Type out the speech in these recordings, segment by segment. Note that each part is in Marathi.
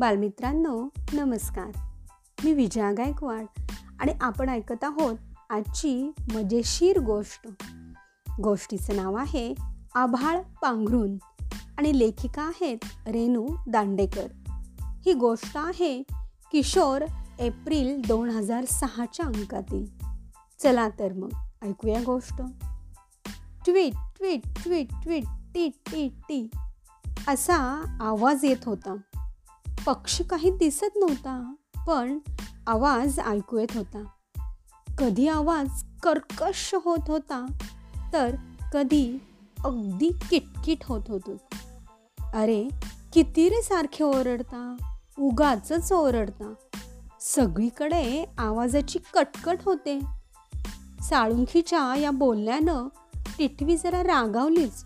बालमित्रांनो नमस्कार. मी विजया गायकवाड आणि आपण ऐकत आहोत आजची मजेशीर गोष्ट. गोष्टीचं नाव आहे आभाळ पांघरून आणि लेखिका आहेत रेणू दांडेकर. ही गोष्ट आहे किशोर एप्रिल दोन हजार सहाच्या अंकातील. चला तर मग ऐकूया गोष्ट. ट्विट ट्विट ट्विट ट्विट टी टी टी. असा आवाज येत होता. पक्षी काही दिसत नव्हता पण आवाज ऐकू येत होता. कधी आवाज कर्कश होत होता तर कधी अगदी किटकिट होत होतो. अरे किती रे सारखे ओरडता उगाच ओरडता. सगळीकडे आवाजाची कटकट होते. साळुंखीच्या या बोलण्यानं टिटवी जरा रागावलीच.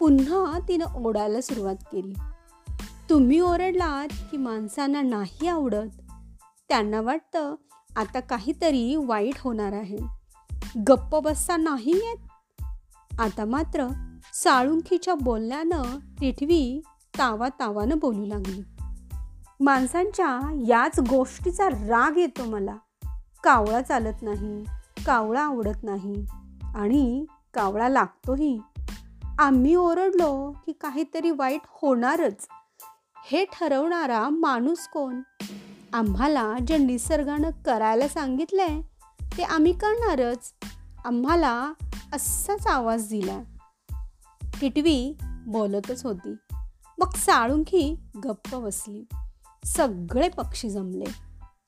पुन्हा तिनं ओढायला सुरुवात केली. तुम्ही ओरडलात की माणसांना नाही आवडत? त्यांना वाटतं आता काहीतरी वाईट होणार आहे. गप्प बसता नाही येत? आता मात्र साळुंखीच्या बोलण्यानं टिठवी तावा तावानं बोलू लागली. माणसांच्या याच गोष्टीचा राग येतो मला. कावळा चालत नाही कावळा आवडत नाही आणि कावळा लागतोही. आम्ही ओरडलो की काहीतरी वाईट होणारच. हे ठरवणारा माणूस कोण? आम्हाला जे निसर्गानं करायला सांगितलंय ते आम्ही करणारच. आम्हाला असाच आवाज दिला टिटवी बोलतच होती. मग साळुंखी गप्प बसली. सगळे पक्षी जमले.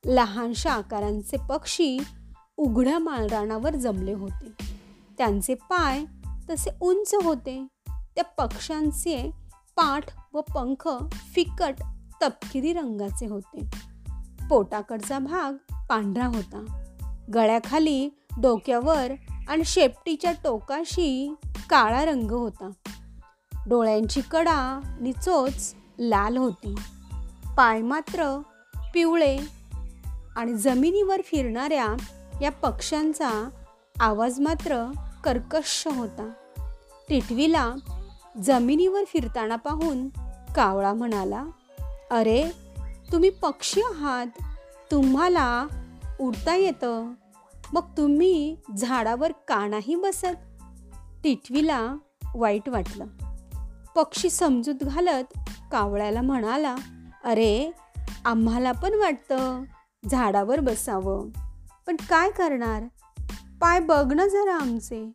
लहानशा आकारांचे पक्षी उघड्या माळरानावर जमले होते. त्यांचे पाय तसे उंच होते. त्या पक्ष्यांचे पाठ व पंख फिकट तपकिरी रंगाचे होते. पोटाकडचा भाग पांढरा होता. गळ्याखाली डोक्यावर आणि शेपटीच्या टोकाशी काळा रंग होता. डोळ्यांची कडा निचोच लाल होती. पाय मात्र पिवळे आणि जमिनीवर फिरणाऱ्या या पक्ष्यांचा आवाज मात्र कर्कश होता. टिटवीला जमिनीवर फिरताना पाहून कावळा म्हणाला अरे तुम्ही पक्षी आहात. तुम्हाला उडता येतं. मग तुम्ही झाडावर का नाही बसत? टिटवीला वाईट वाटलं. पक्षी समजूत घालत कावळ्याला म्हणाला अरे आम्हाला पण वाटतं झाडावर बसावं. पण काय करणार? पाय बघणं जरा आमचे.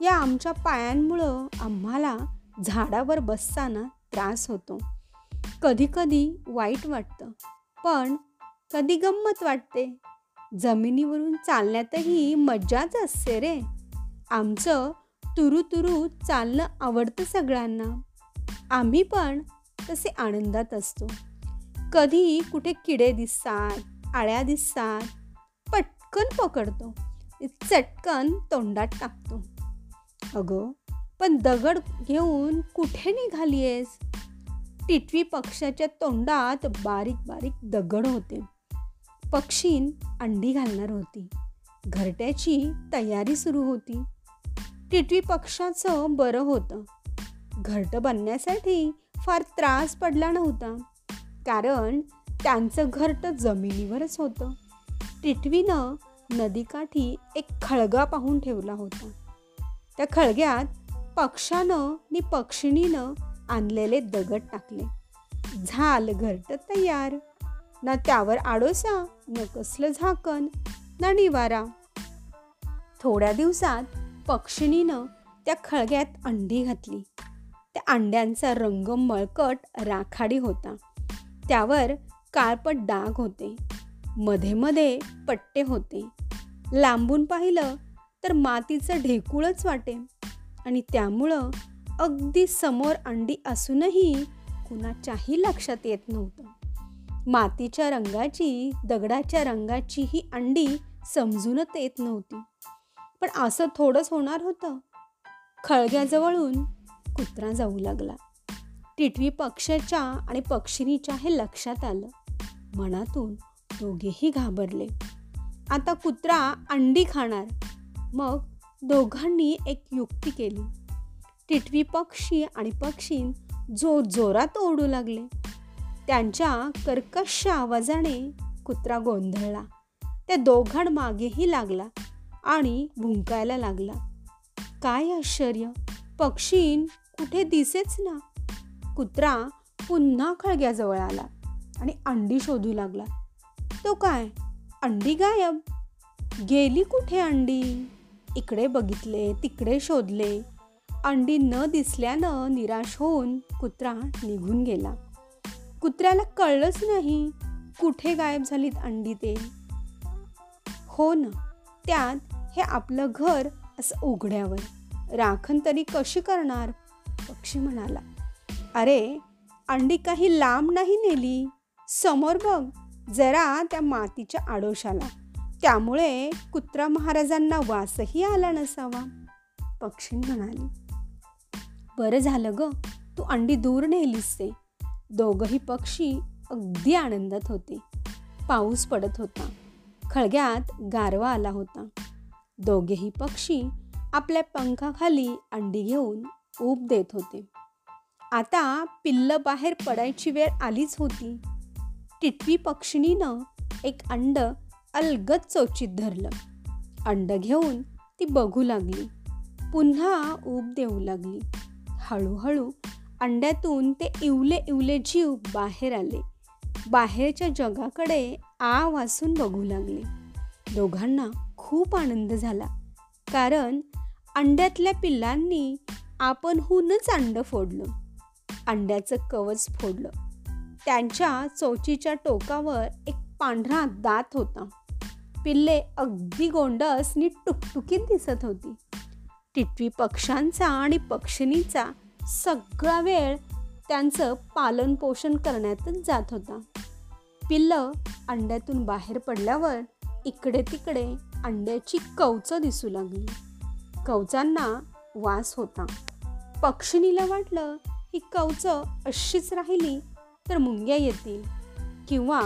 या आमच्या पायांमुळं आम्हाला झाडावर बसताना त्रास होतो. कधी कधी वाईट वाटतं पण कधी गंमत वाटते. जमिनीवरून चालण्यातही मज्जाच असते रे. आमचं तुरु तुरु चालणं आवडतं सगळ्यांना. आम्ही पण तसे आनंदात असतो. कधी कुठे किडे दिसतात आळ्या दिसतात पटकन पकडतो. चटकन तोंडात टाकतो. अगं पण दगड घेऊन कुठे निघाली आहेस टिटवी पक्षाच्या तोंडात बारीक बारीक दगड होते. पक्षीन अंडी घालणार होती. घरट्याची तयारी सुरू होती. टिटवी पक्षाचं बरं होतं. घरटं बनण्यासाठी फार त्रास पडला नव्हता. कारण त्यांचं घरटं जमिनीवरच होतं. टिटवीनं नदीकाठी एक खळगा पाहून ठेवला होता. त्या खळग्यात पक्षानं नि पक्षिणीनं आणलेले दगड टाकले. झाल घरट तयार. ना त्यावर आडोसा न कसलं झाकण ना निवारा. थोड्या दिवसात पक्षिणीनं त्या खळग्यात अंडी घातली. त्या अंड्यांचा रंग मळकट राखाडी होता. त्यावर काळपट डाग होते. मध्ये मध्ये पट्टे होते. लांबून पाहिलं तर मातीचं ढेकूळच वाटे. आणि त्यामुळं अगदी समोर अंडी असूनही कुणाच्याही लक्षात येत नव्हतं. मातीच्या रंगाची दगडाच्या रंगाची ही अंडी समजूनच येत नव्हती. पण असं थोडंच होणार होतं. खळग्याजवळून कुत्रा जाऊ लागला. टिटवी पक्षाच्या आणि पक्षिणीच्या हे लक्षात आलं. मनातून दोघेही घाबरले. आता कुत्रा अंडी खाणार. मग दोघांनी एक युक्ती केली. टिटवी पक्षी आणि पक्षी जोर जोरात ओढू लागले. त्यांच्या कर्कश आवाजाने कुत्रा गोंधळला. त्या दोघांमागेही लागला आणि भुंकायला लागला. काय आश्चर्य! पक्षीन कुठे दिसेच ना. कुत्रा पुन्हा खळग्याजवळ आला आणि अंडी शोधू लागला. तो काय? अंडी गायब? गेली कुठे अंडी? इकडे बघितले तिकडे शोधले. अंडी न दिसल्यानं निराश होऊन कुत्रा निघून गेला. कुत्र्याला कळलंच नाही कुठे गायब झालीत अंडी ते? हो ना त्यात हे आपलं घर असं उघड्यावर. राखण तरी कशी करणार? पक्षी म्हणाला. अरे अंडी काही लांब नाही नेली. समोर बघ जरा त्या मातीच्या आडोशाला. त्यामुळे कुत्रा महाराजांना वासही आला नसावा. पक्षी म्हणाली बरं झालं ग तू अंडी दूर नेलीस ते दोघही पक्षी अगदी आनंदात होते. पाऊस पडत होता. खळग्यात गारवा आला होता. दोघेही पक्षी आपल्या पंखाखाली अंडी घेऊन ऊब देत होते. आता पिल्ल बाहेर पडायची वेळ आलीच होती. टिटवी पक्षिणीनं एक अंड अलगद चौचित धरलं. अंड घेऊन ती बघू लागली. पुन्हा ऊब देऊ लागली. हळूहळू अंड्यातून ते इवले इवले जीव बाहेर आले. बाहेरच्या जगाकडे आ वासून बघू लागले. दोघांना खूप आनंद झाला. कारण अंड्यातल्या पिल्लांनी आपणहूनच अंड फोडलं. अंड्याचं कवच फोडलं. त्यांच्या चोचीच्या टोकावर एक पांढरा दात होता. पिल्ले अगदी गोंडस नी टुकटुकीत दिसत होती. टिटवी पक्ष्यांचा आणि पक्षिणीचा सगळा वेळ त्यांचं पालन पोषण करण्यातच जात होता. पिल्ल अंड्यातून बाहेर पडल्यावर इकडे तिकडे अंड्याची कवचं दिसू लागली. कवचांना वास होता. पक्षिणीला वाटलं ही कवचं अशीच राहिली तर मुंग्या येतील किंवा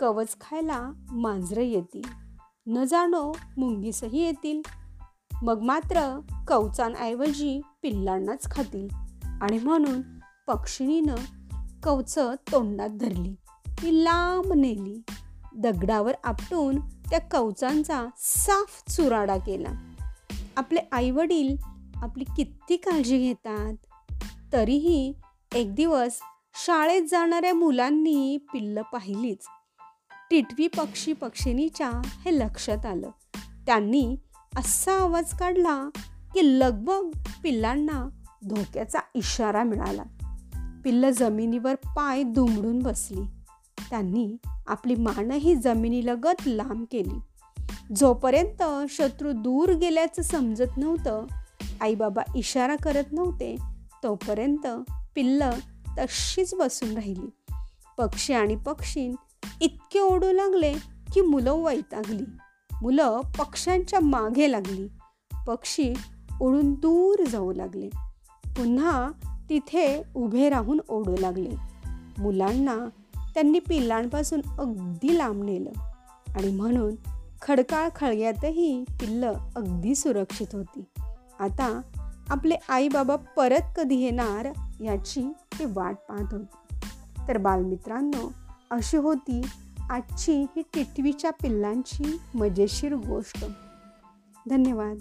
कवच खायला मांजरं येतील. न जाणो मुंगीसही येतील. मग मात्र कवचांऐवजी पिल्लांनाच खातील. आणि म्हणून पक्षिणीनं कवचं तोंडात धरली. ती लांब नेली. दगडावर आपटून त्या कवचांचा साफ चुराडा केला. आपले आईवडील आपली किती काळजी घेतात. तरीही एक दिवस शाळेत जाणाऱ्या मुलांनी पिल्लं पाहिलीच. टिटवी पक्षी पक्षिणीच्या हे लक्षात आलं. त्यांनी असा आवाज काढला की लगभग पिल्लांना धोक्याचा इशारा मिळाला. पिल्लं जमिनीवर पाय दुमडून बसली. त्यांनी आपली मानही जमिनीलगत लांब केली. जोपर्यंत शत्रू दूर गेल्याचं समजत नव्हतं आई बाबा इशारा करत नव्हते तोपर्यंत पिल्लं तशीच बसून राहिली. पक्षी आणि पक्षीन इतके ओढू लागले की मुलं वैतागली. मुलं पक्ष्यांच्या मागे लागली. पक्षी उडून दूर जाऊ लागले. पुन्हा तिथे उभे राहून ओढू लागले. मुलांना त्यांनी पिल्लांपासून अगदी लांब नेलं आणि म्हणून खडकाळ खळग्यातही पिल्लं अगदी सुरक्षित होती. आता आपले आई बाबा परत कधी येणार याची ते वाट पाहत होती. तर बालमित्रांनो अशी होती आजची ही टिटवीच्या पिल्लांची मजेशीर गोष्ट. धन्यवाद.